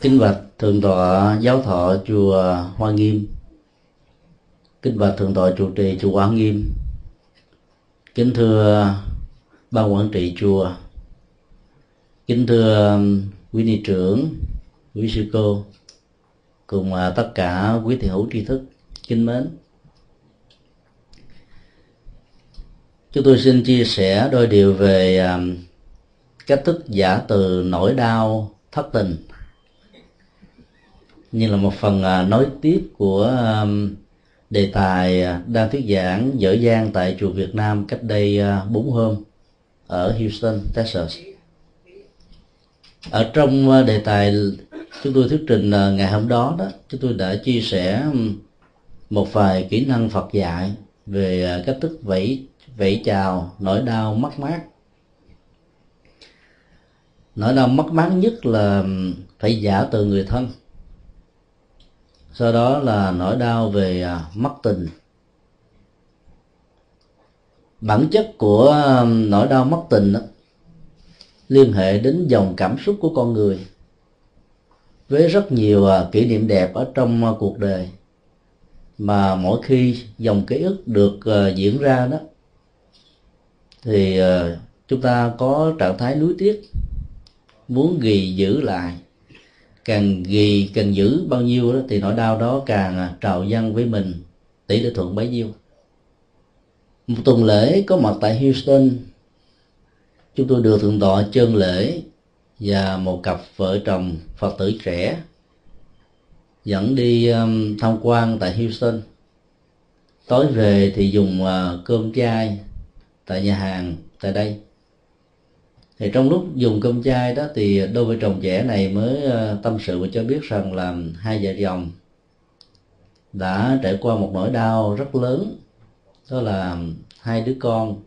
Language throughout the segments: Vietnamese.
Kính bạch Thượng tọa Giáo thọ chùa Hoa Nghiêm. Kinh bạch Thượng tọa trụ trì chùa Hoa Nghiêm. Kính thưa ban quản trị chùa. Kính thưa um, quý ni trưởng, quý sư cô Cùng à, tất cả quý thiện hữu tri thức kính mến. Chúng tôi xin chia sẻ đôi điều về à, cách thức giả từ nỗi đau thất tình như là một phần nói nối tiếp của đề tài à, đang thuyết giảng dở dang tại chùa Việt Nam cách đây à, bốn hôm ở Houston, Texas. Ở trong à, đề tài chúng tôi thuyết trình ngày hôm đó đó, chúng tôi đã chia sẻ một vài kỹ năng Phật dạy về cách thức vẫy vẫy chào nỗi đau mất mát nỗi đau mất mát nhất là phải giả từ người thân. Sau đó là nỗi đau về à, mất tình. Bản chất của nỗi đau mất tình đó, liên hệ đến dòng cảm xúc của con người với rất nhiều à, kỷ niệm đẹp ở trong à, cuộc đời. Mà mỗi khi dòng ký ức được diễn ra đó thì chúng ta có trạng thái nuối tiếc muốn ghi giữ lại. Càng ghi càng giữ bao nhiêu đó thì nỗi đau đó càng à, trào dâng với mình. Tỷ lệ thuận bấy nhiêu. Một tuần lễ có mặt tại Houston. Chúng tôi được thượng tọa chân lễ và một cặp vợ chồng phật tử trẻ dẫn đi um, tham quan tại Houston. Tối về thì dùng uh, cơm chay tại nhà hàng tại đây thì trong lúc dùng cơm chay đó thì đôi vợ chồng trẻ này mới ờ, tâm sự và cho biết rằng là hai vợ chồng đã trải qua một nỗi đau rất lớn đó là hai đứa con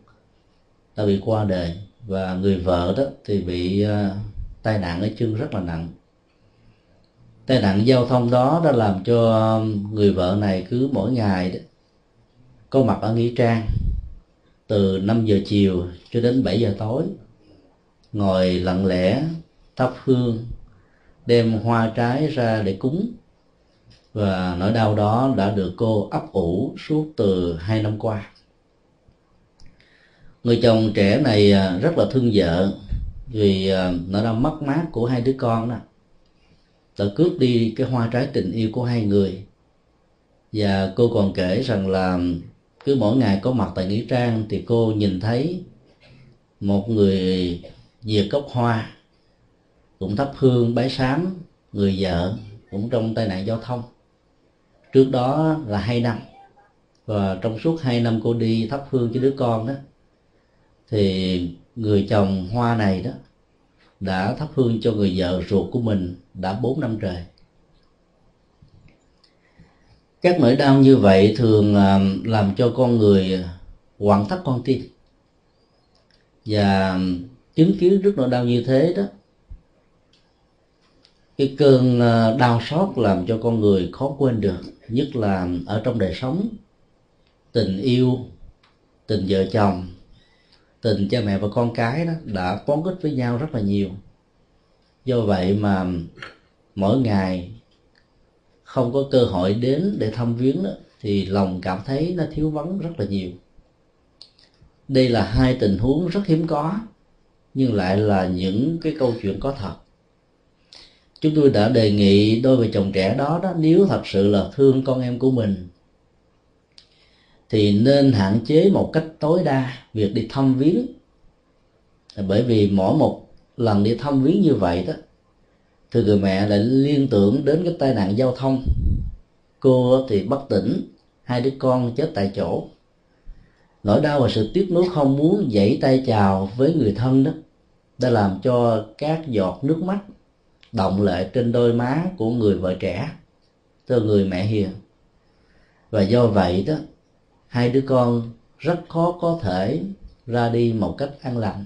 đã bị qua đời và người vợ đó thì bị ờ, tai nạn ở chân rất là nặng. Tai nạn giao thông đó đã làm cho người vợ này cứ mỗi ngày đó, có mặt ở nghĩa trang từ 5 giờ chiều cho đến 7 giờ tối ngồi lặng lẽ, thắp hương, đem hoa trái ra để cúng. Và nỗi đau đó đã được cô ấp ủ suốt từ hai năm qua. Người chồng trẻ này à, rất là thương vợ vì à, nỗi đau mất mát của hai đứa con đó. Đã cướp đi cái hoa trái tình yêu của hai người. Và cô còn kể rằng là cứ mỗi ngày có mặt tại nghĩa trang thì cô nhìn thấy một người diệt cốc hoa, cũng thắp hương bái sám người vợ cũng trong tai nạn giao thông. Trước đó là hai năm, và trong suốt hai năm cô đi thắp hương cho đứa con đó, thì người chồng hoa này đó đã thắp hương cho người vợ ruột của mình đã bốn năm trời. Các nỗi đau như vậy thường à, làm cho con người hoảng thắt con tim. Và chứng kiến rất nỗi đau như thế đó cái cơn à, đau xót làm cho con người khó quên được nhất là ở trong đời sống. Tình yêu tình vợ chồng tình cha mẹ và con cái đó đã quán kết với nhau rất là nhiều. Do vậy mà mỗi ngày không có cơ hội đến để thăm viếng đó, thì lòng cảm thấy nó thiếu vắng rất là nhiều. Đây là hai tình huống rất hiếm có nhưng lại là những cái câu chuyện có thật. Chúng tôi đã đề nghị đôi vợ chồng trẻ đó đó, nếu thật sự là thương con em của mình, thì nên hạn chế một cách tối đa việc đi thăm viếng. Bởi vì mỗi một lần đi thăm viếng như vậy đó, thì người mẹ lại liên tưởng đến cái tai nạn giao thông. Cô thì bất tỉnh, hai đứa con chết tại chỗ. Nỗi đau và sự tiếc nuối không muốn dãy tay chào với người thân đó đã làm cho các giọt nước mắt động lệ trên đôi má của người vợ trẻ từ người mẹ hiền. Và do vậy đó, hai đứa con rất khó có thể ra đi một cách an lành.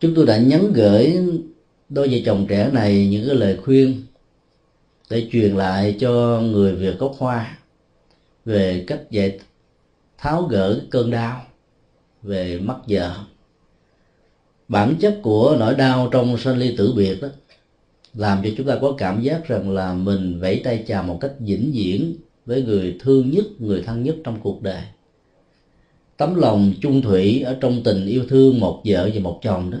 Chúng tôi đã nhắn gửi đôi vợ chồng trẻ này những cái lời khuyên để truyền lại cho người việt gốc hoa về cách dạy tháo gỡ cơn đau về mất vợ bản chất của nỗi đau trong sanh ly tử biệt đó, làm cho chúng ta có cảm giác rằng là mình vẫy tay chào một cách vĩnh viễn với người thương nhất, người thân nhất trong cuộc đời. Tấm lòng chung thủy ở trong tình yêu thương một vợ và một chồng đó,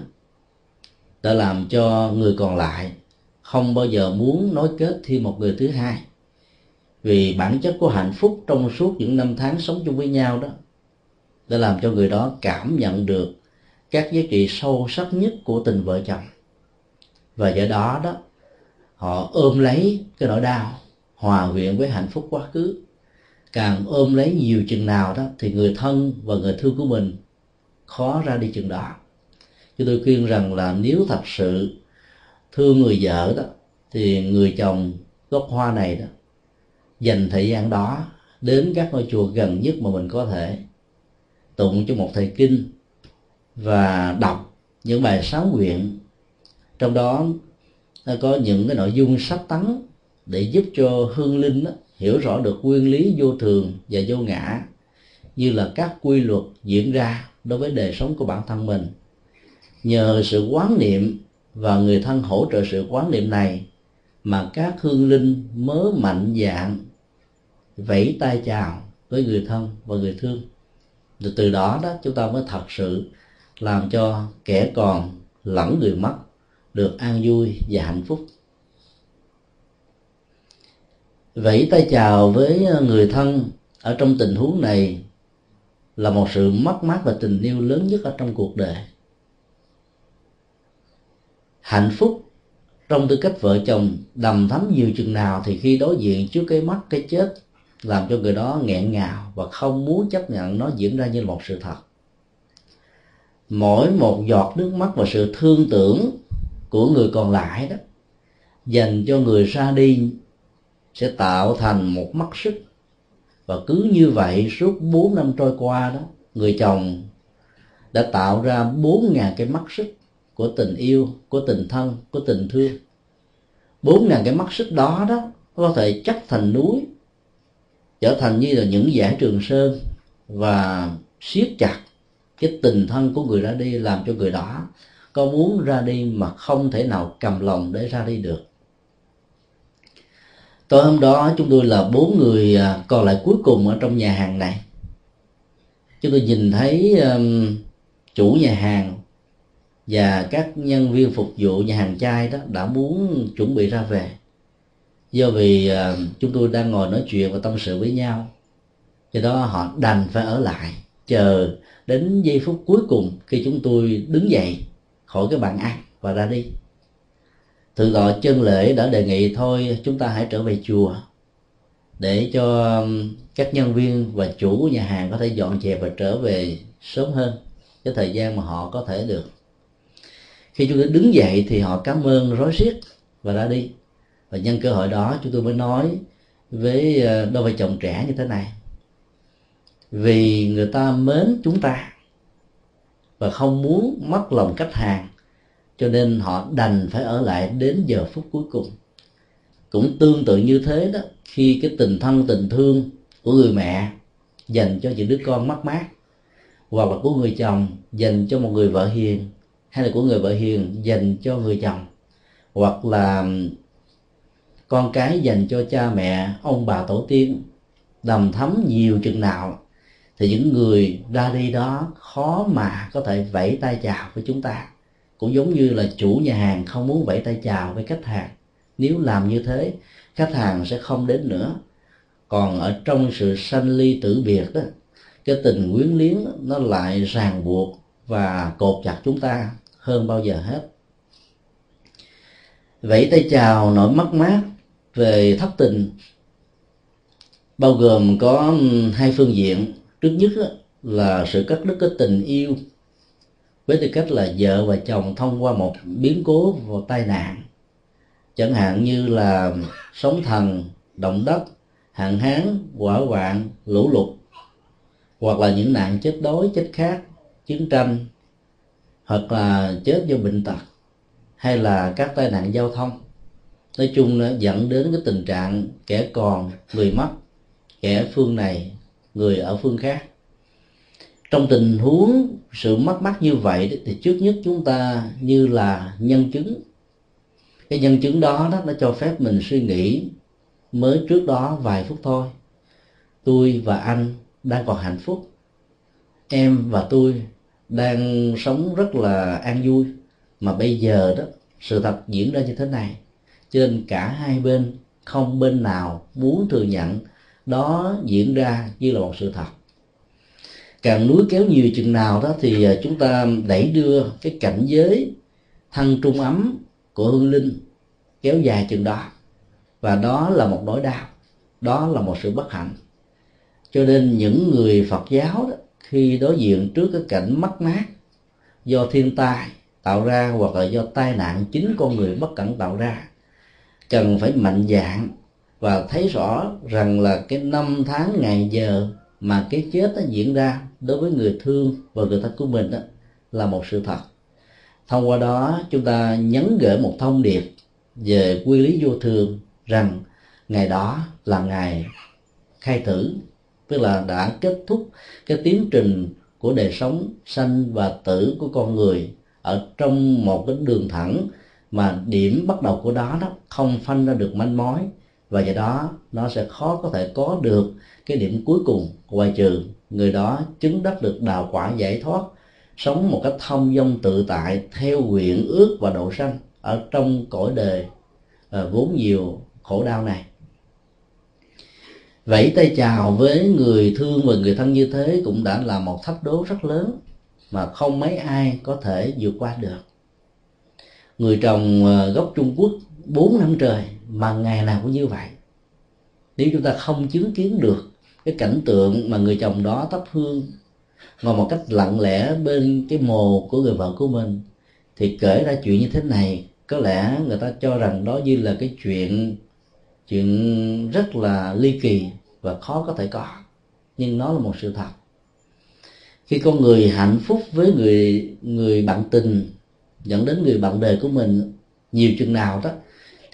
đã làm cho người còn lại không bao giờ muốn nối kết thêm một người thứ hai. Vì bản chất của hạnh phúc trong suốt những năm tháng sống chung với nhau đó, đã làm cho người đó cảm nhận được các giá trị sâu sắc nhất của tình vợ chồng. Và do đó đó, họ ôm lấy cái nỗi đau, hòa quyện với hạnh phúc quá khứ. Càng ôm lấy nhiều chừng nào đó, thì người thân và người thương của mình khó ra đi chừng đó. Chứ tôi khuyên rằng là nếu thật sự thương người vợ đó, thì người chồng gốc hoa này đó, dành thời gian đó đến các ngôi chùa gần nhất mà mình có thể tụng cho một thời kinh và đọc những bài sám nguyện. Trong đó có những cái nội dung sách tấn để giúp cho hương linh đó, hiểu rõ được nguyên lý vô thường và vô ngã như là các quy luật diễn ra đối với đời sống của bản thân mình. Nhờ sự quán niệm và người thân hỗ trợ sự quán niệm này mà các hương linh mới mạnh dạng vẫy tay chào với người thân và người thương. Rồi từ đó đó chúng ta mới thật sự làm cho kẻ còn lẫn người mất được an vui và hạnh phúc. Vẫy tay chào với người thân ở trong tình huống này là một sự mất mát và tình yêu lớn nhất ở trong cuộc đời. Hạnh phúc trong tư cách vợ chồng đầm thắm nhiều chừng nào thì khi đối diện trước cái mắt, cái chết, làm cho người đó nghẹn ngào và không muốn chấp nhận nó diễn ra như là một sự thật mỗi một giọt nước mắt và sự thương tưởng của người còn lại đó, dành cho người ra đi, sẽ tạo thành một mắt sức và cứ như vậy, suốt bốn năm trôi qua đó, người chồng đã tạo ra bốn ngàn cái mắt sức của tình yêu, của tình thân, của tình thương. Bốn ngàn cái mắt sức đó đó, có thể chắc thành núi, trở thành như là những giải trường sơn và siết chặt cái tình thân của người ra đi làm cho người đó có muốn ra đi mà không thể nào cầm lòng để ra đi được. Tối hôm đó chúng tôi là bốn người à, còn lại cuối cùng ở trong nhà hàng này. Chúng tôi nhìn thấy um, chủ nhà hàng và các nhân viên phục vụ nhà hàng chai đó đã muốn chuẩn bị ra về. Do vì uh, chúng tôi đang ngồi nói chuyện và tâm sự với nhau do đó họ đành phải ở lại chờ đến giây phút cuối cùng khi chúng tôi đứng dậy khỏi cái bàn ăn và ra đi. Thượng tọa chân lễ đã đề nghị thôi, chúng ta hãy trở về chùa để cho các nhân viên và chủ của nhà hàng có thể dọn dẹp và trở về sớm hơn cái thời gian mà họ có thể được. Khi chúng tôi đứng dậy thì họ cảm ơn, rối riết và ra đi. Và nhân cơ hội đó, chúng tôi mới nói với ờ, đôi vợ chồng trẻ như thế này vì người ta mến chúng ta và không muốn mất lòng khách hàng, cho nên họ đành phải ở lại đến giờ phút cuối cùng. Cũng tương tự như thế đó, khi cái tình thân tình thương của người mẹ dành cho những đứa con mất mát, hoặc là của người chồng dành cho một người vợ hiền, hay là của người vợ hiền dành cho người chồng, hoặc là con cái dành cho cha mẹ, ông bà tổ tiên, đầm thấm nhiều chừng nào thì những người ra đi đó khó mà có thể vẫy tay chào với chúng ta. Cũng giống như là chủ nhà hàng không muốn vẫy tay chào với khách hàng. Nếu làm như thế, khách hàng sẽ không đến nữa. Còn ở trong sự sanh ly tử biệt đó cái tình quyến liếng nó lại ràng buộc và cột chặt chúng ta hơn bao giờ hết. Vẫy tay chào nỗi mất mát về thất tình, bao gồm có hai phương diện trước nhất là sự cắt đứt cái tình yêu với tư cách là vợ và chồng thông qua một biến cố và tai nạn. Chẳng hạn như là sóng thần, động đất, hạn hán, hỏa hoạn, lũ lụt, hoặc là những nạn chết đói, chết khát, chiến tranh, hoặc là chết do bệnh tật, hay là các tai nạn giao thông. Nói chung nó dẫn đến cái tình trạng kẻ còn, người mất, kẻ phương này người ở phương khác. Trong tình huống sự mất mát như vậy thì trước nhất chúng ta như là nhân chứng. Cái nhân chứng đó đó nó cho phép mình suy nghĩ mới trước đó vài phút thôi. Tôi và anh đang còn hạnh phúc. Em và tôi đang sống rất là an vui. Mà bây giờ đó, sự thật diễn ra như thế này. Cho nên cả hai bên không bên nào muốn thừa nhận đó diễn ra như là một sự thật. Càng núi kéo nhiều chừng nào đó thì à, chúng ta đẩy đưa cái cảnh giới thân trung ấm của hương linh kéo dài chừng đó. Và đó là một nỗi đau, đó là một sự bất hạnh. Cho nên những người phật giáo đó, khi đối diện trước cái cảnh mất mát do thiên tai tạo ra hoặc là do tai nạn chính con người bất cẩn tạo ra, cần phải mạnh dạng và thấy rõ rằng là cái năm tháng, ngày giờ mà cái chết nó diễn ra đối với người thương và người thân của mình đó là một sự thật. Thông qua đó, chúng ta nhấn gửi một thông điệp về quy lý vô thường rằng ngày đó là ngày khai tử, tức là đã kết thúc cái tiến trình của đời sống sanh và tử của con người ở trong một cái đường thẳng mà điểm bắt đầu của đó đó không phanh ra được manh mối và do đó nó sẽ khó có thể có được cái điểm cuối cùng. Ngoài trừ người đó chứng đắc được đào quả giải thoát sống một cách thông dong tự tại theo nguyện ước và độ sanh ở trong cõi đời à, vốn nhiều khổ đau này. Vẫy tay chào với người thương và người thân như thế cũng đã là một thách đố rất lớn mà không mấy ai có thể vượt qua được. Người trồng à, gốc trung quốc bốn năm trời mà ngày nào cũng như vậy. Nếu chúng ta không chứng kiến được cái cảnh tượng mà người chồng đó thắp hương, ngồi một cách lặng lẽ bên cái mồ của người vợ của mình, thì kể ra chuyện như thế này, có lẽ người ta cho rằng đó như là cái chuyện chuyện rất là ly kỳ và khó có thể có. Nhưng nó là một sự thật. Khi con người hạnh phúc với người người bạn tình, dẫn đến người bạn đời của mình, nhiều chừng nào đó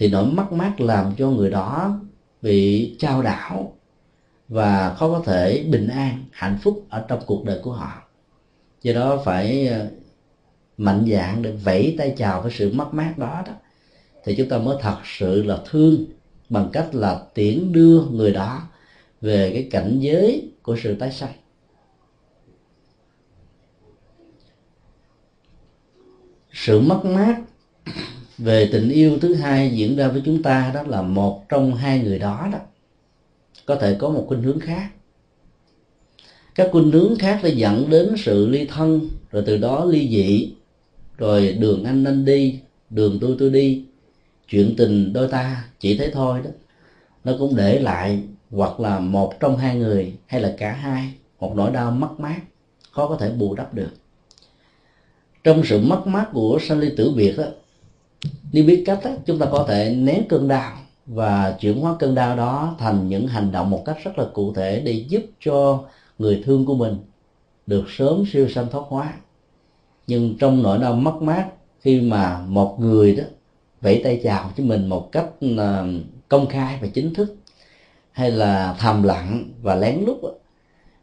thì nỗi mất mát làm cho người đó bị trao đảo và khó có thể bình an, hạnh phúc ở trong cuộc đời của họ. Do đó phải ờ, mạnh dạng để vẫy tay chào với sự mất mát đó đó. Thì chúng ta mới thật sự là thương bằng cách là tiễn đưa người đó về cái cảnh giới của sự tái sanh. Sự mất mát về tình yêu thứ hai diễn ra với chúng ta đó là một trong hai người đó đó. Có thể có một khuynh hướng khác. Các khuynh hướng khác sẽ dẫn đến sự ly thân, rồi từ đó ly dị. Rồi đường anh anh đi, đường tôi tôi đi. Chuyện tình đôi ta chỉ thế thôi đó. Nó cũng để lại hoặc là một trong hai người hay là cả hai một nỗi đau mất mát, khó có thể bù đắp được. Trong sự mất mát của sanh ly tử biệt đó nếu biết cách đó, chúng ta có thể nén cơn đau và chuyển hóa cơn đau đó thành những hành động một cách rất là cụ thể để giúp cho người thương của mình được sớm siêu sanh thoát hóa. Nhưng trong nỗi đau mất mát khi mà một người đó vẫy tay chào cho mình một cách à, công khai và chính thức hay là thầm lặng và lén lút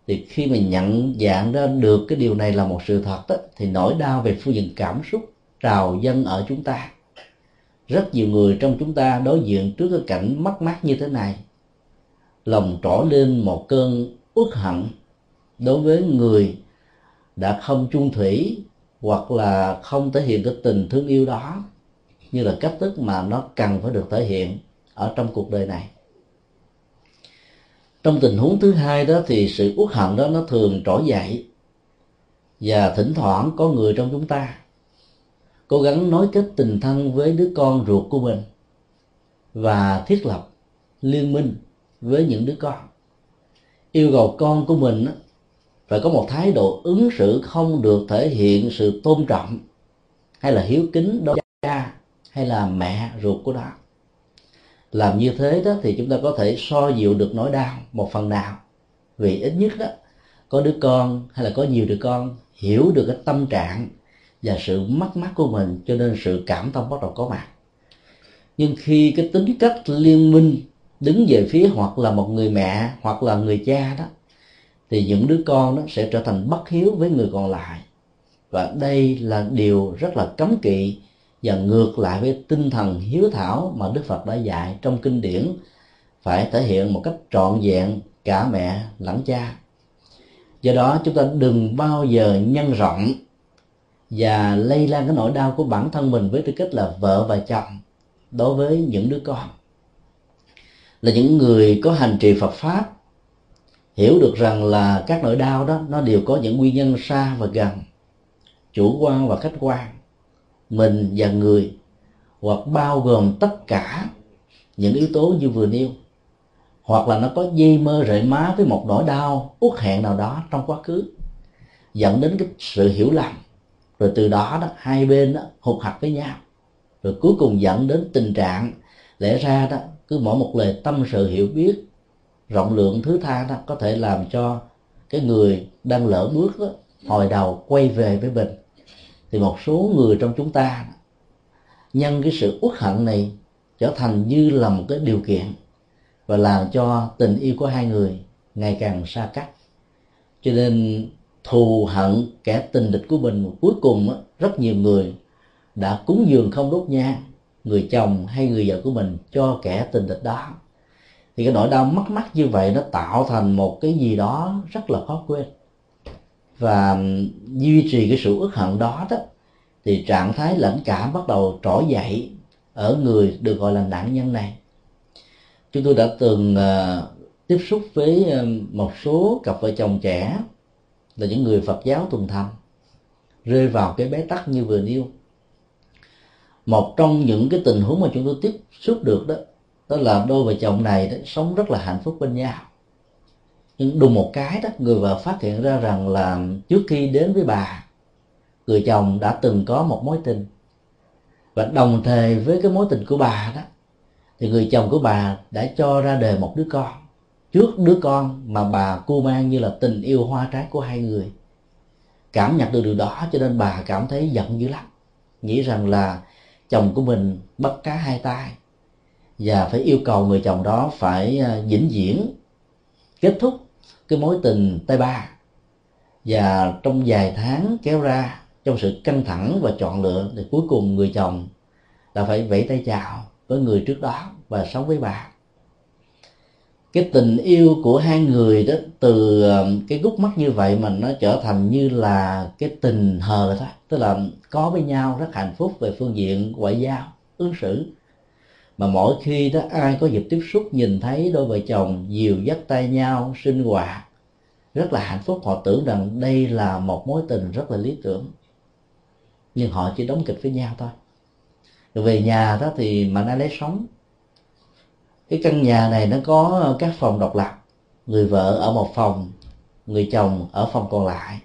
thì khi mình nhận dạng ra được cái điều này là một sự thật đó, thì nỗi đau về phương diện cảm xúc trào dâng ở chúng ta rất nhiều người trong chúng ta đối diện trước cái cảnh mất mát như thế này. Lòng trỏ lên một cơn uất hận đối với người đã không chung thủy hoặc là không thể hiện cái tình thương yêu đó, như là cách thức mà nó cần phải được thể hiện ở trong cuộc đời này. Trong tình huống thứ hai đó thì sự uất hận đó nó thường trỗi dậy và thỉnh thoảng có người trong chúng ta cố gắng nối kết tình thân với đứa con ruột của mình và thiết lập liên minh với những đứa con. Yêu cầu con của mình phải có một thái độ ứng xử không được thể hiện sự tôn trọng hay là hiếu kính đối với cha hay là mẹ ruột của nó. Làm như thế đó thì chúng ta có thể so dịu được nỗi đau một phần nào. Vì ít nhất đó có đứa con hay là có nhiều đứa con hiểu được cái tâm trạng và sự mất mát của mình, cho nên sự cảm thông bắt đầu có mặt. Nhưng khi cái tính cách liên minh đứng về phía hoặc là một người mẹ hoặc là người cha đó, thì những đứa con đó sẽ trở thành bất hiếu với người còn lại. Và đây là điều rất là cấm kỵ và ngược lại với tinh thần hiếu thảo mà Đức Phật đã dạy trong kinh điển, phải thể hiện một cách trọn vẹn cả mẹ lẫn cha. Do đó chúng ta đừng bao giờ nhân rộng và lây lan cái nỗi đau của bản thân mình với tư cách là vợ và chồng đối với những đứa con. Là những người có hành trì Phật pháp, hiểu được rằng là các nỗi đau đó, nó đều có những nguyên nhân xa và gần, chủ quan và khách quan. Mình và người, hoặc bao gồm tất cả những yếu tố như vừa nêu, hoặc là nó có dây mơ rễ má với một nỗi đau uất hẹn nào đó trong quá khứ, dẫn đến cái sự hiểu lầm rồi từ đó đó hai bên đó hụt hạch với nhau. Rồi cuối cùng dẫn đến tình trạng lẽ ra đó cứ mỗi một lời tâm sự hiểu biết rộng lượng thứ tha đó có thể làm cho cái người đang lỡ bước đó, hồi đầu quay về với mình. Thì một số người trong chúng ta nhân cái sự uất hận này trở thành như là một cái điều kiện và làm cho tình yêu của hai người ngày càng xa cách. Cho nên thù hận kẻ tình địch của mình cuối cùng rất nhiều người đã cúng dường không đốt nhang người chồng hay người vợ của mình cho kẻ tình địch đó. Thì cái nỗi đau mất mát như vậy nó tạo thành một cái gì đó rất là khó quên. Và duy trì cái sự ức hận đó đó thì trạng thái lãnh cảm bắt đầu trỗi dậy ở người được gọi là nạn nhân này. Chúng tôi đã từng uh, tiếp xúc với uh, một số cặp vợ chồng trẻ là những người Phật giáo tuần thành rơi vào cái bế tắc như vừa nêu. Một trong những cái tình huống mà chúng tôi tiếp xúc được đó đó là đôi vợ chồng này đó, sống rất là hạnh phúc bên nhau. Nhưng đùng một cái đó người vợ phát hiện ra rằng là trước khi đến với bà người chồng đã từng có một mối tình. Và đồng thời với cái mối tình của bà đó thì người chồng của bà đã cho ra đời một đứa con trước đứa con mà bà cô mang như là tình yêu hoa trái của hai người. Cảm nhận được điều đó cho nên bà cảm thấy giận dữ lắm. Nghĩ rằng là chồng của mình bắt cá hai tay và phải yêu cầu người chồng đó phải à, vĩnh viễn kết thúc cái mối tình tay ba. Và trong vài tháng kéo ra, trong sự căng thẳng và chọn lựa thì cuối cùng người chồng là phải vẫy tay chào với người trước đó và sống với bà cái tình yêu của hai người đó, từ ờ, cái gút mắt như vậy mà nó trở thành như là cái tình hờ thôi tức là có với nhau, rất hạnh phúc về phương diện ngoại giao, ứng xử. Mà mỗi khi đó ai có dịp tiếp xúc, nhìn thấy đôi vợ chồng dìu dắt tay nhau, sinh hoạt, rất là hạnh phúc. Họ tưởng rằng đây là một mối tình rất là lý tưởng. Nhưng họ chỉ đóng kịch với nhau thôi. Rồi về nhà đó thì mà nó lấy sống cái căn nhà này nó có ờ, các phòng độc lập. Người vợ ở một phòng, người chồng ở phòng còn lại.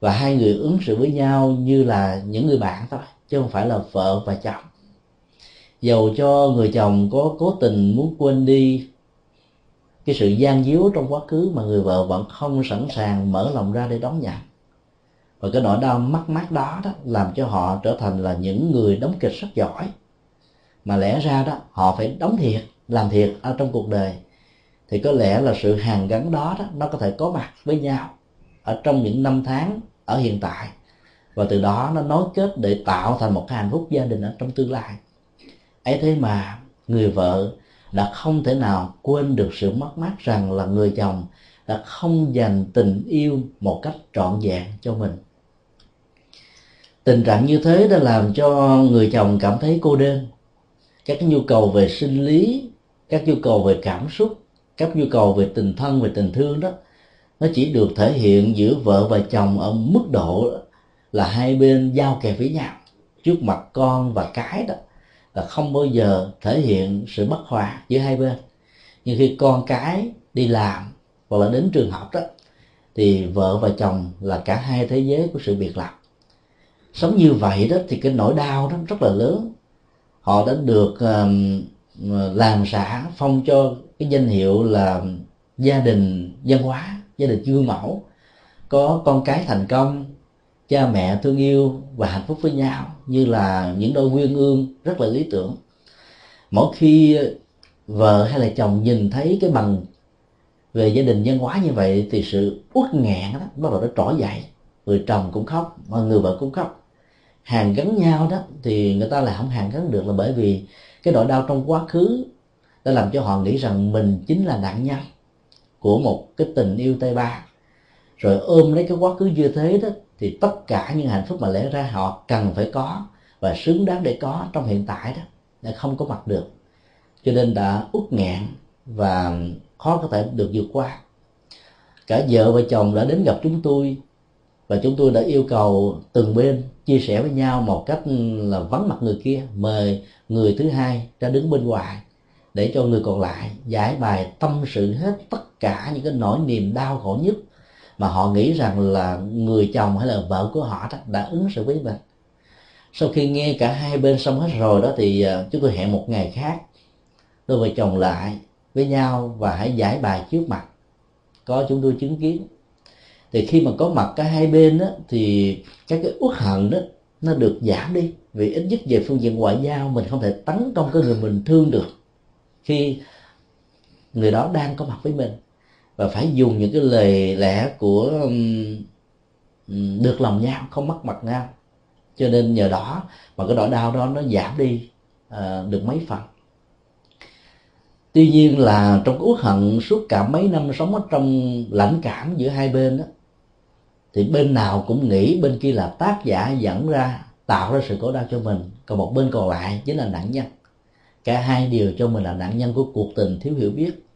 Và hai người ứng xử với nhau như là những người bạn thôi, chứ không phải là vợ và chồng. Dầu cho người chồng có cố tình muốn quên đi cái sự gian díu trong quá khứ mà người vợ vẫn không sẵn sàng mở lòng ra để đón nhận. Và cái nỗi đau mất mát đó đó làm cho họ trở thành là những người đóng kịch rất giỏi. Mà lẽ ra đó, họ phải đóng thiệt làm thiệt ở trong cuộc đời thì có lẽ là sự hàn gắn đó, đó nó có thể có mặt với nhau ở trong những năm tháng ở hiện tại. Và từ đó nó nối kết để tạo thành một cái hạnh phúc gia đình ở trong tương lai. Ấy thế mà người vợ đã không thể nào quên được sự mất mát rằng là người chồng đã không dành tình yêu một cách trọn vẹn cho mình. Tình trạng như thế đã làm cho người chồng cảm thấy cô đơn. Các nhu cầu về sinh lý các nhu cầu về cảm xúc các nhu cầu về tình thân về tình thương đó nó chỉ được thể hiện giữa vợ và chồng ở mức độ là hai bên giao kèm với nhau. Trước mặt con và cái đó là không bao giờ thể hiện sự bất hòa giữa hai bên. Nhưng khi con cái đi làm hoặc là đến trường học đó thì vợ và chồng là cả hai thế giới của sự biệt lập sống như vậy đó thì cái nỗi đau đó rất là lớn. Họ đã được um, làm xã phong cho cái danh hiệu là gia đình văn hóa, gia đình gương mẫu. Có con cái thành công, cha mẹ thương yêu và hạnh phúc với nhau, như là những đôi nguyên ương rất là lý tưởng. Mỗi khi vợ hay là chồng nhìn thấy cái bằng về gia đình văn hóa như vậy thì sự uất nghẹn đó bắt đầu nó trỗi dậy. Người chồng cũng khóc mà người vợ cũng khóc hàn gắn nhau đó, thì người ta lại không hàn gắn được là bởi vì cái nỗi đau trong quá khứ đã làm cho họ nghĩ rằng mình chính là nạn nhân của một cái tình yêu tay ba. Rồi ôm lấy cái quá khứ như thế đó, thì tất cả những hạnh phúc mà lẽ ra họ cần phải có và xứng đáng để có trong hiện tại đó, đã không có mặt được. Cho nên đã út nghẹn và khó có thể được vượt qua. Cả vợ và chồng đã đến gặp chúng tôi và chúng tôi đã yêu cầu từng bên chia sẻ với nhau một cách là vắng mặt người kia, mời người thứ hai ra đứng bên ngoài để cho người còn lại giải bài tâm sự hết tất cả những cái nỗi niềm đau khổ nhất mà họ nghĩ rằng là người chồng hay là vợ của họ đã ứng xử với mình. Sau khi nghe cả hai bên xong hết rồi đó thì à, chúng tôi hẹn một ngày khác đôi vợ chồng lại với nhau và hãy giải bài trước mặt. Có chúng tôi chứng kiến thì khi mà có mặt cả hai bên đó, thì các cái uất hận đó nó được giảm đi. Vì ít nhất về phương diện ngoại giao mình không thể tấn công cái người mình thương được khi người đó đang có mặt với mình. Và phải dùng những cái lời lẽ của um, được lòng nhau không mất mặt nhau. Cho nên nhờ đó mà cái nỗi đau đó nó giảm đi uh, được mấy phần. Tuy nhiên là trong uất hận suốt cả mấy năm sống ở trong lãnh cảm giữa hai bên đó thì bên nào cũng nghĩ bên kia là tác giả dẫn ra, tạo ra sự khổ đau cho mình. Còn một bên còn lại chính là nạn nhân. Cả hai đều cho mình là nạn nhân của cuộc tình thiếu hiểu biết.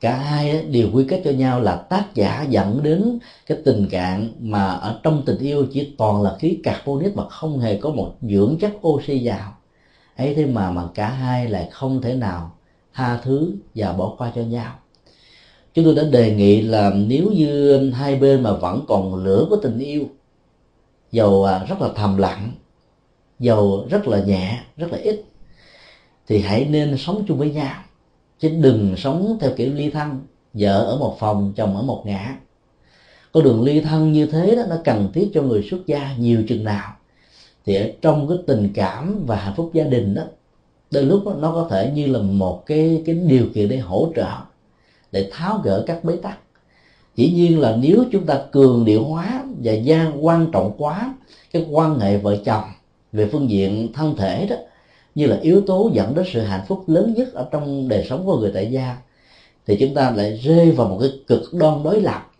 Cả hai đều quy kết cho nhau là tác giả dẫn đến cái tình trạng mà ở trong tình yêu chỉ toàn là khí carbonic mà không hề có một dưỡng chất oxy vào. Ấy thế mà mà cả hai lại không thể nào tha thứ và bỏ qua cho nhau chúng tôi đã đề nghị là nếu như hai bên mà vẫn còn lửa của tình yêu dầu à, rất là thầm lặng dầu rất là nhẹ rất là ít thì hãy nên sống chung với nhau. Chứ đừng sống theo kiểu ly thân vợ ở một phòng chồng ở một ngã. Con đường ly thân như thế đó nó cần thiết cho người xuất gia nhiều chừng nào. Thì ở trong cái tình cảm và hạnh phúc gia đình đó đôi lúc đó, nó có thể như là một cái cái điều kiện để hỗ trợ để tháo gỡ các bế tắc. Dĩ nhiên là nếu chúng ta cường điệu hóa và gian quan trọng quá, cái quan hệ vợ chồng về phương diện thân thể đó, như là yếu tố dẫn đến sự hạnh phúc lớn nhất ở trong đời sống của người tại gia, thì chúng ta lại rơi vào một cái cực đoan đối lập.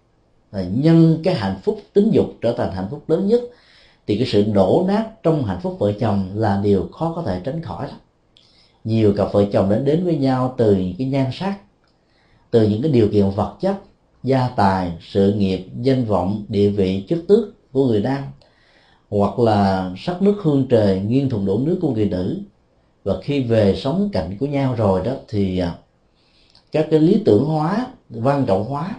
Là nhân cái hạnh phúc tính dục trở thành hạnh phúc lớn nhất, thì cái sự đổ nát trong hạnh phúc vợ chồng là điều khó có thể tránh khỏi lắm. Nhiều cặp vợ chồng đã đến với nhau từ cái nhan sắc từ những cái điều kiện vật chất, gia tài, sự nghiệp, danh vọng, địa vị, chức tước của người nam hoặc là sắc nước hương trời nghiêng thùng đổ nước của người nữ. Và khi về sống cạnh của nhau rồi đó thì à, các cái lý tưởng hóa quan trọng hóa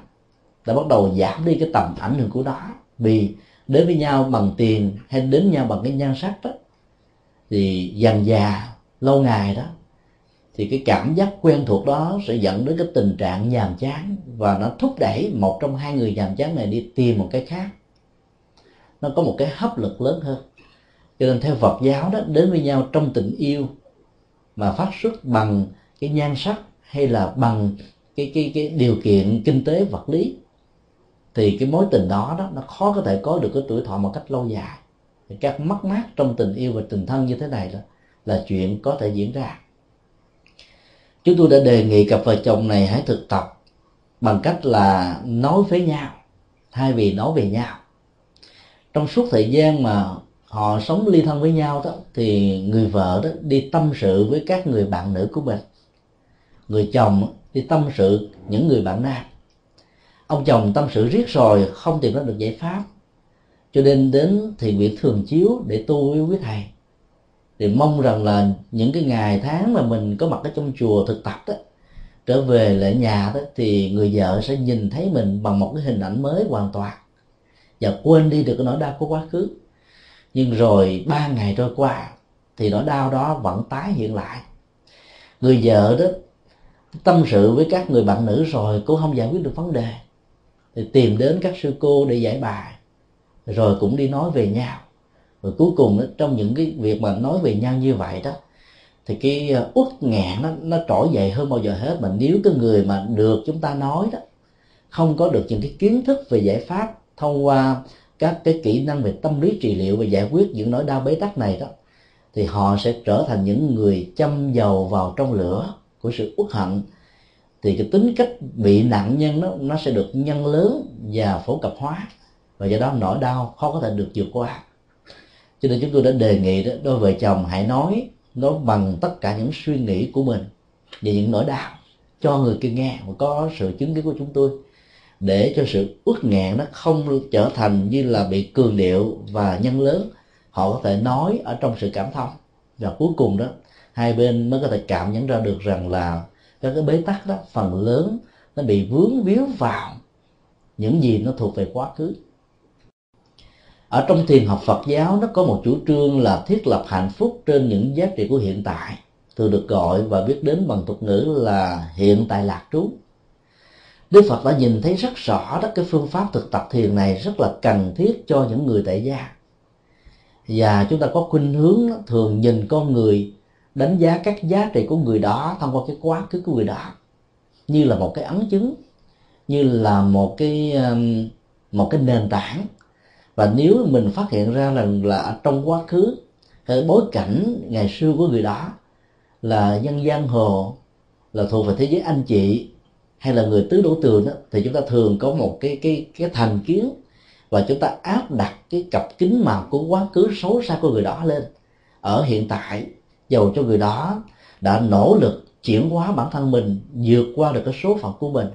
đã bắt đầu giảm đi cái tầm ảnh hưởng của nó. Vì đến với nhau bằng tiền hay đến nhau bằng cái nhan sắc đó, thì dần già lâu ngày đó thì cái cảm giác quen thuộc đó sẽ dẫn đến cái tình trạng nhàm chán và nó thúc đẩy một trong hai người nhàm chán này đi tìm một cái khác. Nó có một cái hấp lực lớn hơn. Cho nên theo Phật giáo đó, đến với nhau trong tình yêu mà phát xuất bằng cái nhan sắc hay là bằng cái cái cái điều kiện kinh tế vật lý, thì cái mối tình đó đó, nó khó có thể có được cái tuổi thọ một cách lâu dài. Thì các mất mát trong tình yêu và tình thân như thế này là là chuyện có thể diễn ra chúng tôi đã đề nghị cặp vợ chồng này hãy thực tập bằng cách là nói với nhau, thay vì nói về nhau. Trong suốt thời gian mà họ sống ly thân với nhau đó, thì người vợ đó đi tâm sự với các người bạn nữ của mình. Người chồng đi tâm sự những người bạn nam. Ông chồng tâm sự riết rồi, không tìm ra được giải pháp. Cho nên đến thiền viện thường chiếu để tu với quý thầy thì mong rằng là những cái ngày tháng mà mình có mặt ở trong chùa thực tập đó, trở về lại nhà đó, thì người vợ sẽ nhìn thấy mình bằng một cái hình ảnh mới hoàn toàn. Và quên đi được cái nỗi đau của quá khứ. Nhưng rồi ba ngày trôi qua, thì nỗi đau đó vẫn tái hiện lại. Người vợ đó tâm sự với các người bạn nữ rồi cũng không giải quyết được vấn đề. Thì tìm đến các sư cô để giải bài, rồi cũng đi nói về nhau rồi cuối cùng đó, trong những cái việc mà nói về nhau như vậy đó thì cái ờ, uất ngạn nó nó trỗi dậy hơn bao giờ hết. Mà nếu cái người mà được chúng ta nói đó không có được những cái kiến thức về giải pháp thông qua các cái kỹ năng về tâm lý trị liệu và giải quyết những nỗi đau bế tắc này đó thì họ sẽ trở thành những người châm dầu vào trong lửa của sự uất hận. Thì cái tính cách bị nạn nhân nó nó sẽ được nhân lớn và phổ cập hóa và do đó nỗi đau khó có thể được vượt qua cho nên chúng tôi đã đề nghị đó, đôi vợ chồng hãy nói nói bằng tất cả những suy nghĩ của mình về những nỗi đau cho người kia nghe và có sự chứng kiến của chúng tôi, để cho sự uất nghẹn nó không trở thành như là bị cường điệu và nhân lớn. Họ có thể nói ở trong sự cảm thông. Và cuối cùng đó, hai bên mới có thể cảm nhận ra được rằng là các cái bế tắc đó, phần lớn nó bị vướng víu vào những gì nó thuộc về quá khứ ở trong thiền học Phật giáo, nó có một chủ trương là thiết lập hạnh phúc trên những giá trị của hiện tại. Thường được gọi và biết đến bằng thuật ngữ là hiện tại lạc trú. Đức Phật đã nhìn thấy rất rõ đó, cái phương pháp thực tập thiền này rất là cần thiết cho những người tại gia. Và chúng ta có khuynh hướng thường nhìn con người, đánh giá các giá trị của người đó thông qua cái quá khứ của người đó. Như là một cái ấn chứng, như là một cái um, một cái nền tảng và nếu mình phát hiện ra là, là trong quá khứ cái bối cảnh ngày xưa của người đó là dân giang hồ là thuộc về thế giới anh chị hay là người tứ đổ tường đó thì chúng ta thường có một cái cái cái thành kiến và chúng ta áp đặt cái cặp kính màu của quá khứ xấu xa của người đó lên. Ở hiện tại dầu cho người đó đã nỗ lực chuyển hóa bản thân mình vượt qua được cái số phận của mình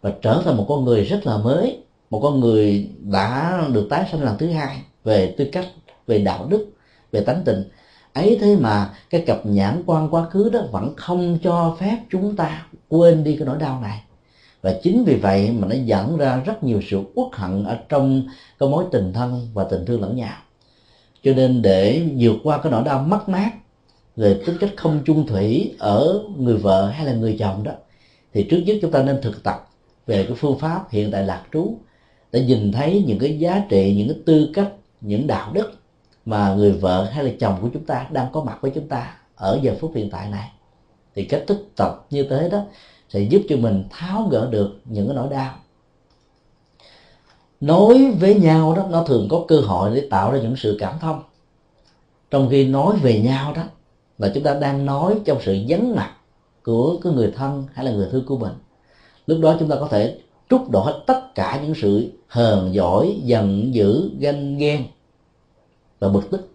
và trở thành một con người rất là mới một con người đã được tái sanh lần thứ hai về tư cách, về đạo đức, về tánh tình. Ấy thế mà cái cặp nhãn quan quá khứ đó vẫn không cho phép chúng ta quên đi cái nỗi đau này. Và chính vì vậy mà nó dẫn ra rất nhiều sự uất hận ở trong cái mối tình thân và tình thương lẫn nhau. Cho nên để vượt qua cái nỗi đau mất mát, về tính cách không chung thủy ở người vợ hay là người chồng đó, thì trước nhất chúng ta nên thực tập về cái phương pháp hiện tại lạc trú để nhìn thấy những cái giá trị, những cái tư cách, những đạo đức mà người vợ hay là chồng của chúng ta đang có mặt với chúng ta ở giờ phút hiện tại này. Thì cách thức tập như thế đó sẽ giúp cho mình tháo gỡ được những cái nỗi đau. Nói với nhau đó, nó thường có cơ hội để tạo ra những sự cảm thông. Trong khi nói về nhau đó, là chúng ta đang nói trong sự vắng mặt của cái người thân hay là người thương của mình, lúc đó chúng ta có thể trút đổ hết tất cả những sự hờn giỏi giận dữ, ganh ghen và bực tức.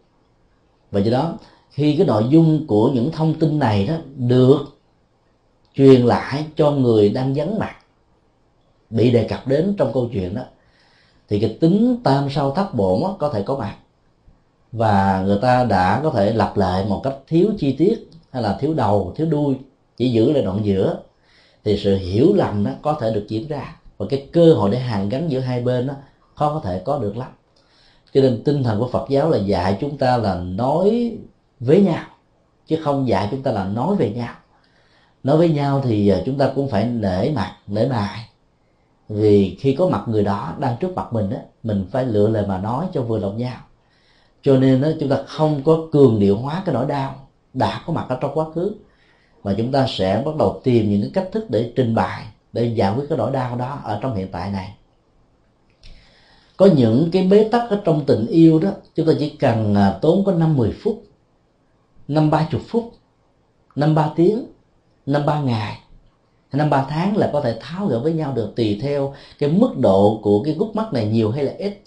Và do đó, khi cái nội dung của những thông tin này đó được truyền lại cho người đang vắng mặt, bị đề cập đến trong câu chuyện đó, thì cái tính tam sao thất bổn có thể có mặt. Và người ta đã có thể lặp lại một cách thiếu chi tiết hay là thiếu đầu, thiếu đuôi, chỉ giữ lại đoạn giữa, thì sự hiểu lầm đó có thể được diễn ra và cái cơ hội để hàn gắn giữa hai bên đó khó có thể có được lắm. Cho nên tinh thần của Phật giáo là dạy chúng ta là nói với nhau chứ không dạy chúng ta là nói về nhau. Nói với nhau thì à, chúng ta cũng phải nể mặt nể mài vì khi có mặt người đó đang trước mặt mình á mình phải lựa lời mà nói cho vừa lòng nhau. Cho nên đó, chúng ta không có cường điệu hóa cái nỗi đau đã có mặt ở trong quá khứ mà chúng ta sẽ bắt đầu tìm những cái cách thức để trình bày để giải quyết cái nỗi đau đó ở trong hiện tại này. Có những cái bế tắc ở trong tình yêu đó, chúng ta chỉ cần à, tốn có năm mười phút, năm ba chục phút, năm ba tiếng, năm ba ngày, năm ba tháng là có thể tháo gỡ với nhau được, tùy theo cái mức độ của cái gút mắt này nhiều hay là ít.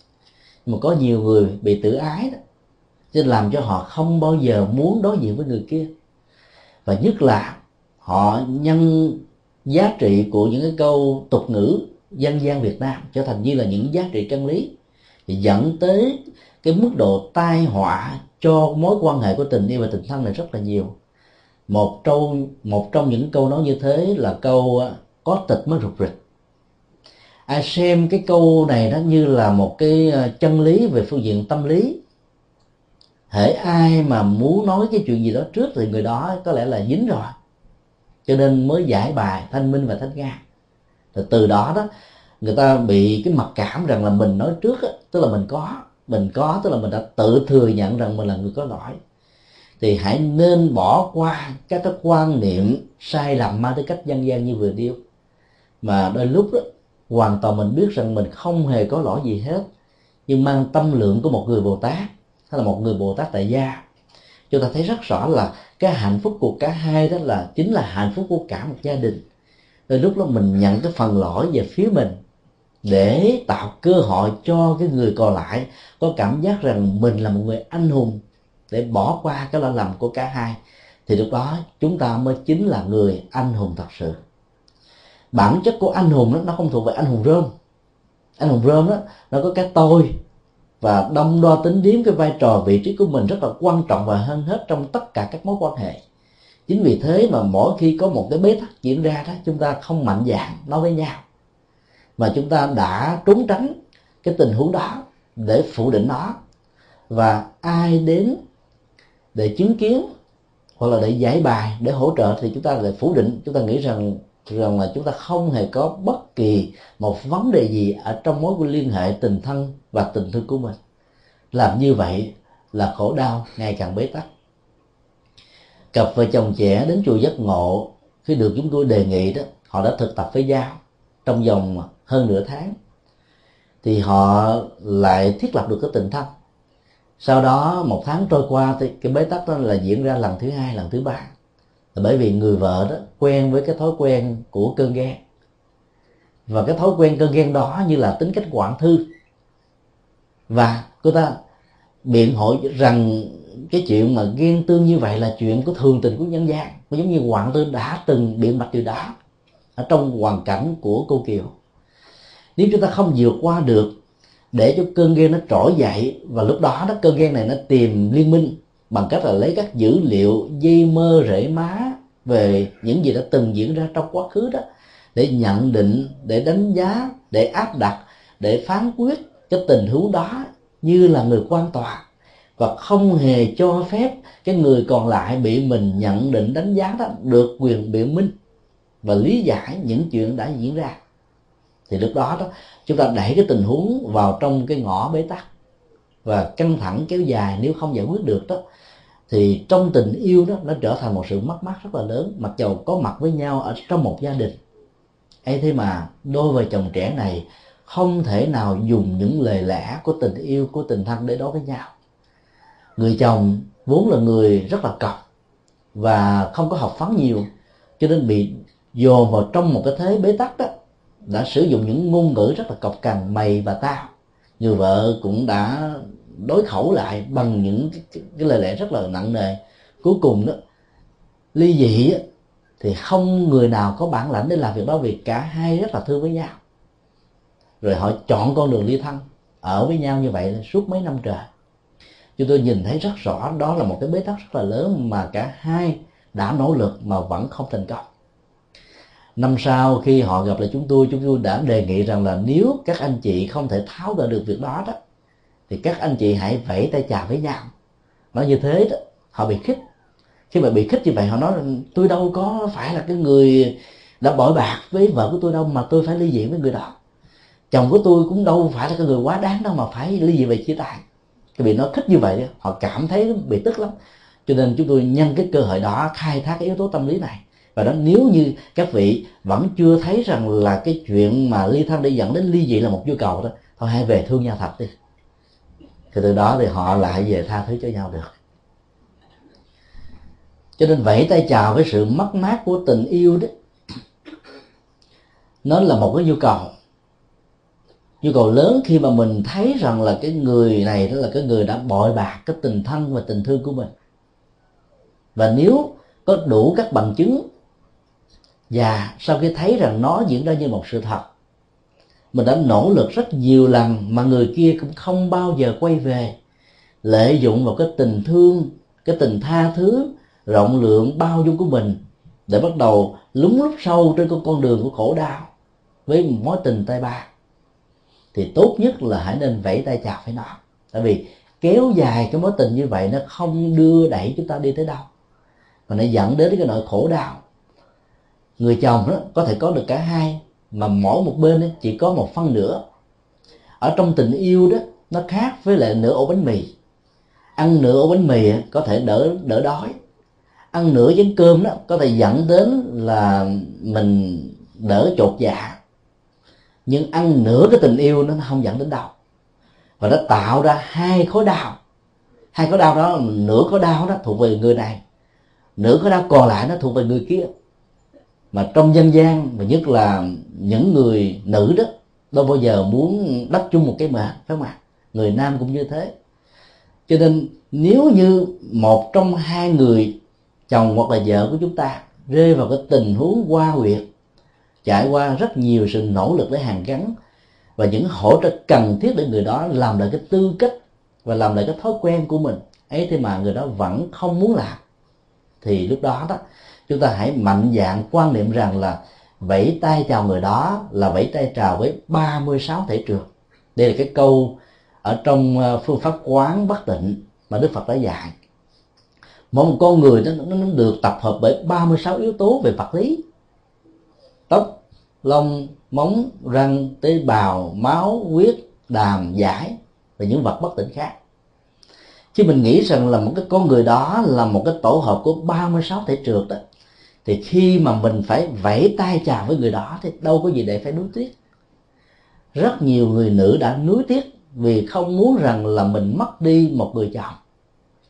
Mà có nhiều người bị tự ái đó cho nên làm cho họ không bao giờ muốn đối diện với người kia. Và nhất là họ nhân giá trị của những cái câu tục ngữ dân gian Việt Nam trở thành như là những giá trị chân lý, thì dẫn tới cái mức độ tai họa cho mối quan hệ của tình yêu và tình thân này rất là nhiều. Một trong một trong những câu nói như thế là câu ờ, có tịch mới rụt rịch. Ai xem cái câu này nó như là một cái ờ, chân lý về phương diện tâm lý. Hễ ai mà muốn nói cái chuyện gì đó trước thì người đó có lẽ là dính rồi cho nên mới giải bài thanh minh và thanh nga. Rồi từ đó đó người ta bị cái mặc cảm rằng là mình nói trước đó, tức là mình có mình có tức là mình đã tự thừa nhận rằng mình là người có lỗi. Thì hãy nên bỏ qua các cái quan niệm sai lầm mang tới cách dân gian như vừa điêu mà đôi lúc đó hoàn toàn mình biết rằng mình không hề có lỗi gì hết nhưng mang tâm lượng của một người bồ tát hay là một người bồ tát tại gia chúng ta thấy rất rõ là cái hạnh phúc của cả hai đó là chính là hạnh phúc của cả một gia đình. Rồi lúc đó mình nhận cái phần lỗi về phía mình để tạo cơ hội cho cái người còn lại có cảm giác rằng mình là một người anh hùng để bỏ qua cái lỗi lầm của cả hai, thì lúc đó chúng ta mới chính là người anh hùng thật sự. Bản chất của anh hùng đó, nó không thuộc về anh hùng rơm. Anh hùng rơm đó, nó có cái tôi và đông đo tính điếm cái vai trò, vị trí của mình rất là quan trọng và hơn hết trong tất cả các mối quan hệ. Chính vì thế mà mỗi khi có một cái bế tắc diễn ra đó, chúng ta không mạnh dạn nói với nhau. Mà chúng ta đã trốn tránh cái tình huống đó để phủ định nó. Và ai đến để chứng kiến hoặc là để giải bài, để hỗ trợ thì chúng ta lại phủ định. Chúng ta nghĩ rằng rằng là chúng ta không hề có bất kỳ một vấn đề gì ở trong mối liên hệ tình thân và tình thương của mình. Làm như vậy là khổ đau ngày càng bế tắc. Cặp vợ chồng trẻ đến chùa giác ngộ, khi được chúng tôi đề nghị đó, họ đã thực tập với nhau trong vòng hơn nửa tháng. Thì họ lại thiết lập được cái tình thân. Sau đó, một tháng trôi qua thì cái bế tắc đó là diễn ra lần thứ hai, lần thứ ba. Là bởi vì người vợ đó quen với cái thói quen của cơn ghen. Và cái thói quen cơn ghen đó như là tính cách quản thư và cô ta biện hộ rằng cái chuyện mà ghen tương như vậy là chuyện của thường tình của nhân gian giống như hoàng tư đã từng biện bạch điều đó ở trong hoàn cảnh của cô kiều. Nếu chúng ta không vượt qua được để cho cơn ghen nó trỗi dậy, và lúc đó đó cơn ghen này nó tìm liên minh bằng cách là lấy các dữ liệu dây mơ rễ má về những gì đã từng diễn ra trong quá khứ đó để nhận định, để đánh giá, để áp đặt, để phán quyết cái tình huống đó như là người quan tòa. Và không hề cho phép cái người còn lại bị mình nhận định đánh giá đó được quyền biện minh và lý giải những chuyện đã diễn ra. Thì lúc đó đó, chúng ta đẩy cái tình huống vào trong cái ngõ bế tắc và căng thẳng kéo dài nếu không giải quyết được đó, thì trong tình yêu đó nó trở thành một sự mất mát rất là lớn. Mặc dầu có mặt với nhau ở trong một gia đình. Ấy thế mà đôi vợ chồng trẻ này không thể nào dùng những lời lẽ của tình yêu của tình thân để đối với nhau. Người chồng vốn là người rất là cọc và không có học phán nhiều cho nên bị dồn vào trong một cái thế bế tắc đó đã sử dụng những ngôn ngữ rất là cọc cằn mày và tao. Người vợ cũng đã đối khẩu lại bằng những cái, cái, cái lời lẽ rất là nặng nề. Cuối cùng đó ly dị thì không người nào có bản lãnh để làm việc đó vì cả hai rất là thương với nhau rồi họ chọn con đường ly thân ở với nhau như vậy suốt mấy năm trời. Chúng tôi nhìn thấy rất rõ, đó là một cái bế tắc rất là lớn mà cả hai đã nỗ lực mà vẫn không thành công. Năm sau khi họ gặp lại chúng tôi chúng tôi đã đề nghị rằng là nếu các anh chị không thể tháo gỡ được việc đó đó, thì các anh chị hãy vẫy tay chào với nhau. Nói như thế đó, họ bị khích. Khi mà bị khích như vậy, họ nói, tôi đâu có phải là cái người đã bội bạc với vợ của tôi đâu, mà tôi phải ly dị với người đó chồng của tôi cũng đâu phải là cái người quá đáng đâu mà phải ly dị về chia tay. Cái bị nó thích như vậy họ cảm thấy bị tức lắm. Cho nên chúng tôi nhân cái cơ hội đó khai thác cái yếu tố tâm lý này. Và đó, nếu như các vị vẫn chưa thấy rằng là cái chuyện mà ly thân để dẫn đến ly dị là một nhu cầu đó, thôi hãy về thương nhau thật đi. Thì từ đó thì họ lại về tha thứ cho nhau được. Cho nên vẫy tay chào với sự mất mát của tình yêu đó, nó là một cái nhu cầu nhu cầu lớn khi mà mình thấy rằng là cái người này đó là cái người đã bội bạc cái tình thân và tình thương của mình. Và nếu có đủ các bằng chứng và sau khi thấy rằng nó diễn ra như một sự thật, mình đã nỗ lực rất nhiều lần mà người kia cũng không bao giờ quay về, lợi dụng vào cái tình thương, cái tình tha thứ, rộng lượng bao dung của mình để bắt đầu lúng lúc sâu trên con con đường của khổ đau với mối tình tay ba thì tốt nhất là hãy nên vẫy tay chào với nó. Tại vì kéo dài cái mối tình như vậy nó không đưa đẩy chúng ta đi tới đâu. Mà nó dẫn đến cái nỗi khổ đau. Người chồng đó có thể có được cả hai, mà mỗi một bên chỉ có một phân nửa. Ở trong tình yêu đó, nó khác với lại nửa ổ bánh mì. Ăn nửa ổ bánh mì có thể đỡ đỡ đói. Ăn nửa chén cơm đó, có thể dẫn đến là mình đỡ chột dạ nhưng ăn nửa cái tình yêu nó không dẫn đến đau. Và nó tạo ra hai khối đau. Hai khối đau đó, nửa khối đau đó thuộc về người này, nửa khối đau còn lại nó thuộc về người kia. Mà trong dân gian và nhất là những người nữ đó, đâu bao giờ muốn đắp chung một cái mệt phải không ạ? Người nam cũng như thế. Cho nên nếu như một trong hai người, chồng hoặc là vợ của chúng ta, rơi vào cái tình huống qua huyệt trải qua rất nhiều sự nỗ lực để hàn gắn và những hỗ trợ cần thiết để người đó làm lại cái tư cách và làm lại cái thói quen của mình. Ấy thế mà người đó vẫn không muốn làm. Thì lúc đó đó chúng ta hãy mạnh dạng quan niệm rằng là vẫy tay chào người đó là vẫy tay chào với 36 thể trường. Đây là cái câu ở trong ờ, phương pháp quán bất định mà Đức Phật đã dạy. Một con người nó, nó được tập hợp bởi 36 yếu tố về vật lý. Tóc lông móng răng tế bào máu huyết đàm giải và những vật bất tỉnh khác. Khi mình nghĩ rằng là một cái con người đó là một cái tổ hợp của 36 thể trượt đó thì khi mà mình phải vẫy tay chào với người đó thì đâu có gì để phải nuối tiếc. Rất nhiều người nữ đã nuối tiếc vì không muốn rằng là mình mất đi một người chồng.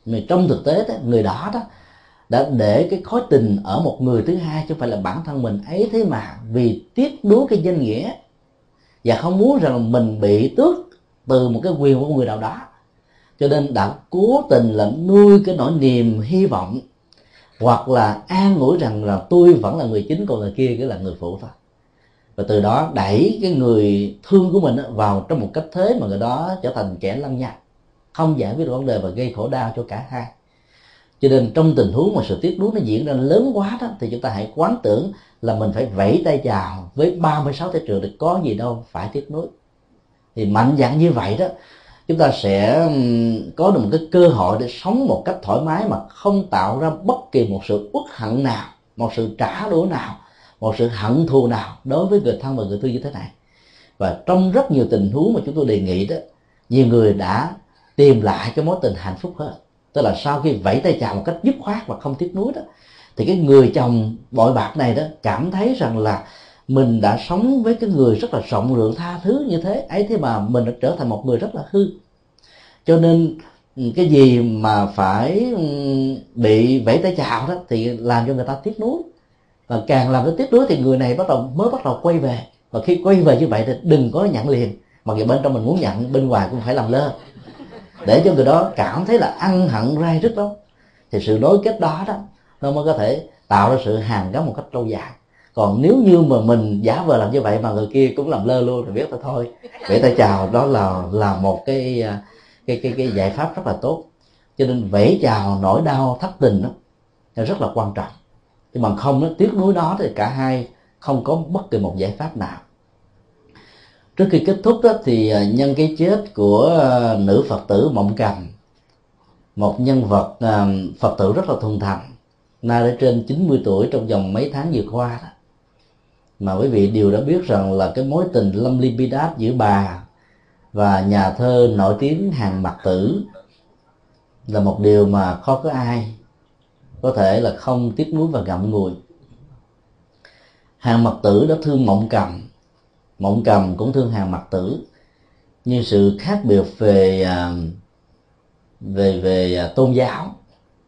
Mà trong thực tế đó, người đó đó đã để cái khối tình ở một người thứ hai chứ không phải là bản thân mình. Ấy thế mà vì tiếc nuối cái danh nghĩa. Và không muốn rằng mình bị tước từ một cái quyền của người nào đó. Cho nên đã cố tình là nuôi cái nỗi niềm hy vọng. Hoặc là an ủi rằng là tôi vẫn là người chính, còn người kia cái là người phụ thôi. Và từ đó đẩy cái người thương của mình vào trong một cách thế mà người đó trở thành kẻ lăng nhăng, không giải quyết được vấn đề và gây khổ đau cho cả hai cho nên trong tình huống mà sự tiếc nuối nó diễn ra lớn quá đó, thì chúng ta hãy quán tưởng là mình phải vẫy tay chào với 36 thế trường thì có gì đâu phải tiếc nuối. Thì mạnh dạn như vậy đó, chúng ta sẽ có được một cái cơ hội để sống một cách thoải mái mà không tạo ra bất kỳ một sự uất hận nào, một sự trả đũa nào, một sự hận thù nào đối với người thân và người thương như thế này. Và trong rất nhiều tình huống mà chúng tôi đề nghị đó, nhiều người đã tìm lại cái mối tình hạnh phúc hơn tức là sau khi vẫy tay chào một cách dứt khoát và không tiếc nuối đó, thì cái người chồng bội bạc này đó cảm thấy rằng là mình đã sống với cái người rất là rộng lượng tha thứ như thế. Ấy thế mà mình đã trở thành một người rất là hư. Cho nên ừ, cái gì mà phải ừ, bị vẫy tay chào đó thì làm cho người ta tiếc nuối. Và càng làm cái tiếc nuối thì người này bắt đầu, mới bắt đầu quay về. Và khi quay về như vậy thì đừng có nhận liền. Mà dù bên trong mình muốn nhận, bên ngoài cũng phải làm lơ để cho người đó cảm thấy là ăn hận rai rất đó. Thì sự nối kết đó đó, nó mới có thể tạo ra sự hàn gắn một cách lâu dài. Còn nếu như mà mình giả vờ làm như vậy mà người kia cũng làm lơ luôn thì biết là thôi. Vẫy tay chào, đó là là một cái à, cái cái cái giải pháp rất là tốt. Cho nên vẫy chào nỗi đau thất tình đó là rất là quan trọng. Nhưng mà không nó tiếc nuối đó thì cả hai không có bất kỳ một giải pháp nào trước khi kết thúc đó thì à, nhân cái chết của à, nữ phật tử mộng cầm một nhân vật à, phật tử rất là thuần thành nay đã trên 90 tuổi trong vòng mấy tháng vừa qua đó. Mà quý vị đều đã biết rằng là cái mối tình lâm ly bi đát giữa bà và nhà thơ nổi tiếng hàng mặt tử là một điều mà khó có ai có thể là không tiếc nuối và ngậm ngùi. Hàng mặt tử đã thương mộng cầm mộng cầm cũng thương hàng mặt tử. Nhưng sự khác biệt về à, về về à, tôn giáo,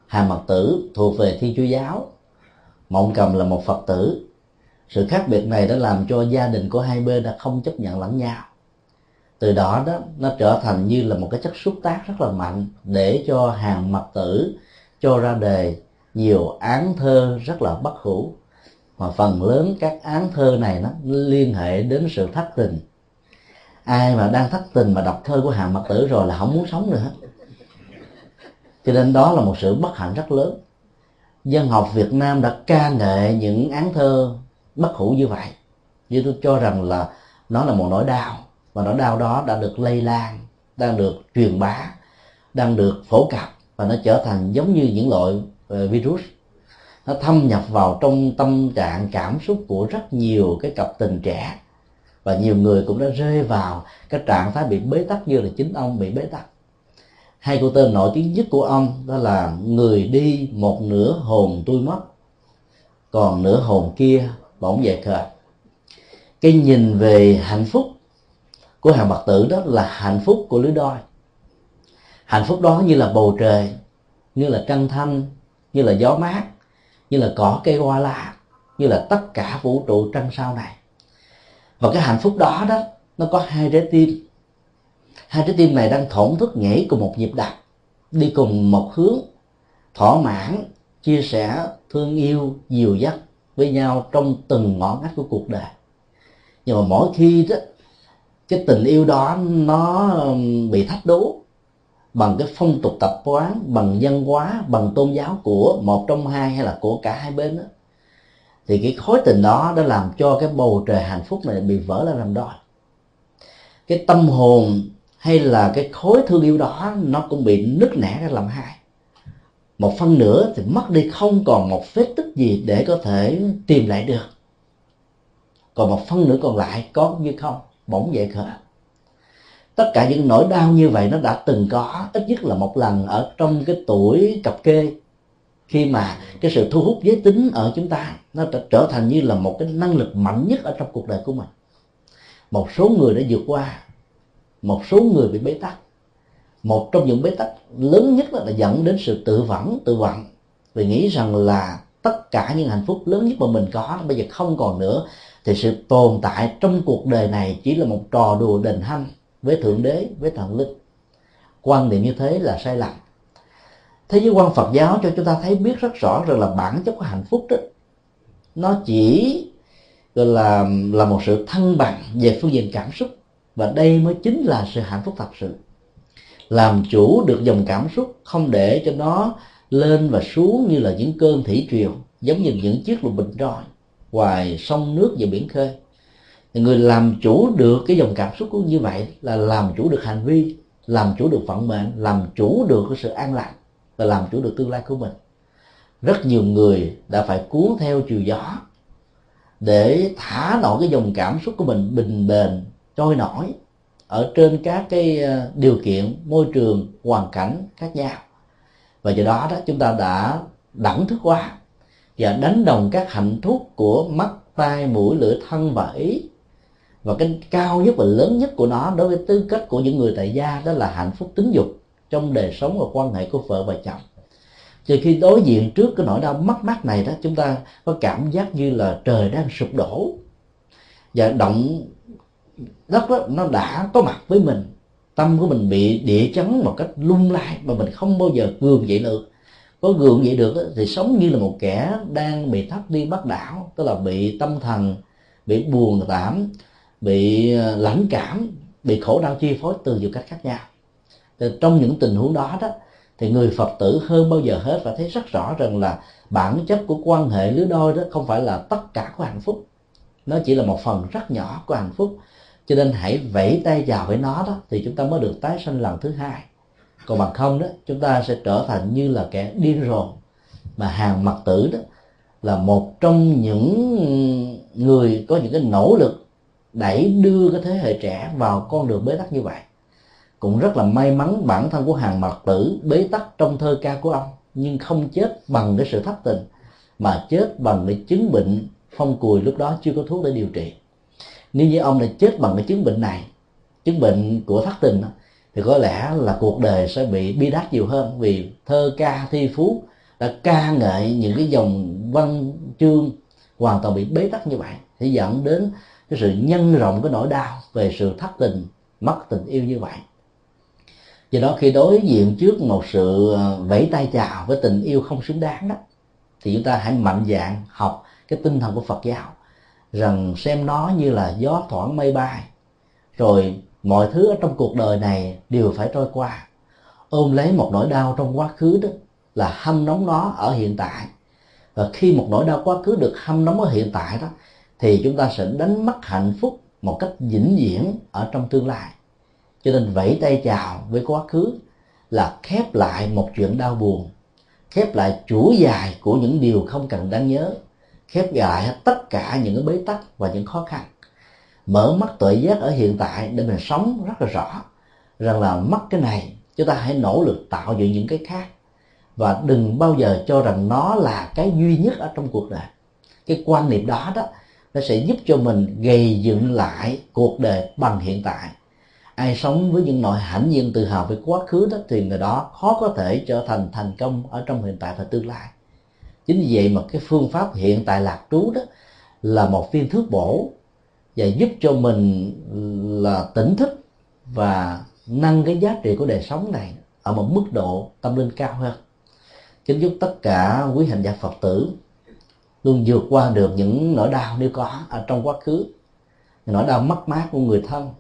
hàng mặt tử thuộc về thiên chúa giáo, mộng cầm là một phật tử. Sự khác biệt này đã làm cho gia đình của hai bên đã không chấp nhận lẫn nhau. Từ đó đó, nó trở thành như là một cái chất xúc tác rất là mạnh để cho hàng mặt tử cho ra đề nhiều án thơ rất là bất hủ mà phần lớn các án thơ này nó liên hệ đến sự thất tình. Ai mà đang thất tình mà đọc thơ của hàng Mặc tử rồi là không muốn sống nữa cho nên đó là một sự bất hạnh rất lớn. Dân học việt nam đã ca ngợi những án thơ bất hủ như vậy. Như tôi cho rằng là nó là một nỗi đau. Và nỗi đau đó đã được lây lan, đang được truyền bá, đang được phổ cập và nó trở thành giống như những loại ờ, virus nó thâm nhập vào trong tâm trạng, cảm xúc của rất nhiều cái cặp tình trẻ. Và nhiều người cũng đã rơi vào cái trạng thái bị bế tắc như là chính ông bị bế tắc. Hai câu tên nổi tiếng nhất của ông đó là người đi một nửa hồn tôi mất. Còn nửa hồn kia bỗng về khờ. Cái nhìn về hạnh phúc của hàng bạc tử đó là hạnh phúc của lứa đôi. Hạnh phúc đó như là bầu trời, như là trăng thanh, như là gió mát như là cỏ cây hoa lá như là tất cả vũ trụ trăng sao này. Và cái hạnh phúc đó đó, nó có hai trái tim. Hai trái tim này đang thổn thức nhảy cùng một nhịp đập đi cùng một hướng, thỏa mãn, chia sẻ, thương yêu, dìu dắt với nhau trong từng ngõ ngách của cuộc đời. Nhưng mà mỗi khi đó, cái tình yêu đó nó bị thách đố bằng cái phong tục tập quán bằng văn hóa bằng tôn giáo của một trong hai hay là của cả hai bên đó, thì cái khối tình đó đã làm cho cái bầu trời hạnh phúc này bị vỡ ra làm đôi cái tâm hồn hay là cái khối thương yêu đó nó cũng bị nứt nẻ ra làm hai. Một phân nửa thì mất đi không còn một vết tích gì để có thể tìm lại được. Còn một phân nửa còn lại có như không bỗng dậy khởi tất cả những nỗi đau như vậy nó đã từng có, ít nhất là một lần ở trong cái tuổi cập kê. Khi mà cái sự thu hút giới tính ở chúng ta, nó đã trở thành như là một cái năng lực mạnh nhất ở trong cuộc đời của mình. Một số người đã vượt qua, một số người bị bế tắc. Một trong những bế tắc lớn nhất là dẫn đến sự tự vẫn, tự vận. Vì nghĩ rằng là tất cả những hạnh phúc lớn nhất mà mình có bây giờ không còn nữa, thì sự tồn tại trong cuộc đời này chỉ là một trò đùa đền hanh với thượng đế, với thần linh. Quan niệm như thế là sai lầm. Thế giới quan phật giáo cho chúng ta thấy biết rất rõ rằng là bản chất của hạnh phúc đó, nó chỉ, gọi là là một sự thăng bằng về phương diện cảm xúc, và đây mới chính là sự hạnh phúc thật sự. Làm chủ được dòng cảm xúc, không để cho nó lên và xuống như là những cơn thủy triều, giống như những chiếc lục bình roi ngoài sông nước và biển khơi người làm chủ được cái dòng cảm xúc cũng như vậy, là làm chủ được hành vi, làm chủ được vận mệnh, làm chủ được cái sự an lạc và làm chủ được tương lai của mình. Rất nhiều người đã phải cuốn theo chiều gió để thả nổi cái dòng cảm xúc của mình bình bền, trôi nổi ở trên các cái ờ, điều kiện, môi trường, hoàn cảnh khác nhau. Và do đó đó, chúng ta đã đẳng thức quá và đánh đồng các hạnh phúc của mắt, tai, mũi, lưỡi, thân và ý và cái cao nhất và lớn nhất của nó đối với tư cách của những người tại gia đó là hạnh phúc tính dục trong đời sống và quan hệ của vợ và chồng. Thì khi đối diện trước cái nỗi đau mất mát này đó, chúng ta có cảm giác như là trời đang sụp đổ. Và động đất đó, nó đã có mặt với mình. Tâm của mình bị địa chấn một cách lung lay mà mình không bao giờ gường dậy được. Có gượng dậy được thì sống như là một kẻ đang bị thắt đi bắt đảo tức là bị tâm thần bị buồn tảm bị ờ, lãnh cảm, bị khổ đau chi phối từ nhiều cách khác nhau. Thì trong những tình huống đó đó, thì người phật tử hơn bao giờ hết và thấy rất rõ rằng là bản chất của quan hệ lứa đôi đó không phải là tất cả của hạnh phúc. Nó chỉ là một phần rất nhỏ của hạnh phúc. Cho nên hãy vẫy tay chào với nó đó thì chúng ta mới được tái sinh lần thứ hai. Còn bằng không đó, chúng ta sẽ trở thành như là kẻ điên rồ. Mà hàng mặt tử đó là một trong những người có những cái nỗ lực đẩy đưa cái thế hệ trẻ vào con đường bế tắc như vậy. Cũng rất là may mắn bản thân của hàng Mặc tử bế tắc trong thơ ca của ông, nhưng không chết bằng cái sự thất tình, mà chết bằng cái chứng bệnh phong cùi lúc đó chưa có thuốc để điều trị. Nếu như ông đã chết bằng cái chứng bệnh này, chứng bệnh của thất tình thì có lẽ là cuộc đời sẽ bị bi đát nhiều hơn, vì thơ ca thi phú đã ca ngợi những cái dòng văn chương hoàn toàn bị bế tắc như vậy sẽ dẫn đến cái sự nhân rộng cái nỗi đau về sự thất tình, mất tình yêu như vậy. Do đó khi đối diện trước một sự ờ, vẫy tay chào với tình yêu không xứng đáng đó thì chúng ta hãy mạnh dạn học cái tinh thần của Phật giáo, rằng xem nó như là gió thoảng mây bay. Rồi mọi thứ ở trong cuộc đời này đều phải trôi qua. Ôm lấy một nỗi đau trong quá khứ đó là hâm nóng nó ở hiện tại. Và khi một nỗi đau quá khứ được hâm nóng ở hiện tại đó thì chúng ta sẽ đánh mất hạnh phúc một cách vĩnh viễn ở trong tương lai. Cho nên vẫy tay chào với quá khứ là khép lại một chuyện đau buồn, khép lại chuỗi dài của những điều không cần đáng nhớ, khép lại tất cả những cái bế tắc và những khó khăn. Mở mắt tuệ giác ở hiện tại để mình sống rất là rõ rằng là mất cái này, chúng ta hãy nỗ lực tạo dựng những cái khác. Và đừng bao giờ cho rằng nó là cái duy nhất ở trong cuộc đời. Cái quan niệm đó đó nó sẽ giúp cho mình gây dựng lại cuộc đời bằng hiện tại. Ai sống với những nội hãnh diện tự hào về quá khứ đó thì người đó, khó có thể trở thành thành công ở trong hiện tại và tương lai. Chính vì vậy mà cái phương pháp hiện tại lạc trú đó là một viên thuốc bổ và giúp cho mình là tỉnh thức và nâng cái giá trị của đời sống này ở một mức độ tâm linh cao hơn. Kính chúc tất cả quý hành giả phật tử luôn vượt qua được những nỗi đau nếu có ở trong quá khứ. Nỗi đau mất mát của người thân.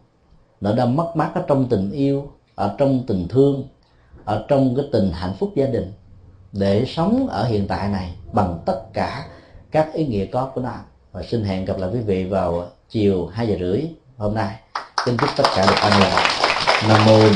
Nỗi đau mất mát ở trong tình yêu, ở trong tình thương, ở trong cái tình hạnh phúc gia đình. Để sống ở hiện tại này bằng tất cả các ý nghĩa có của nó. Và xin hẹn gặp lại quý vị vào chiều hai giờ rưỡi hôm nay. Xin chúc tất cả được an lành. Nam mô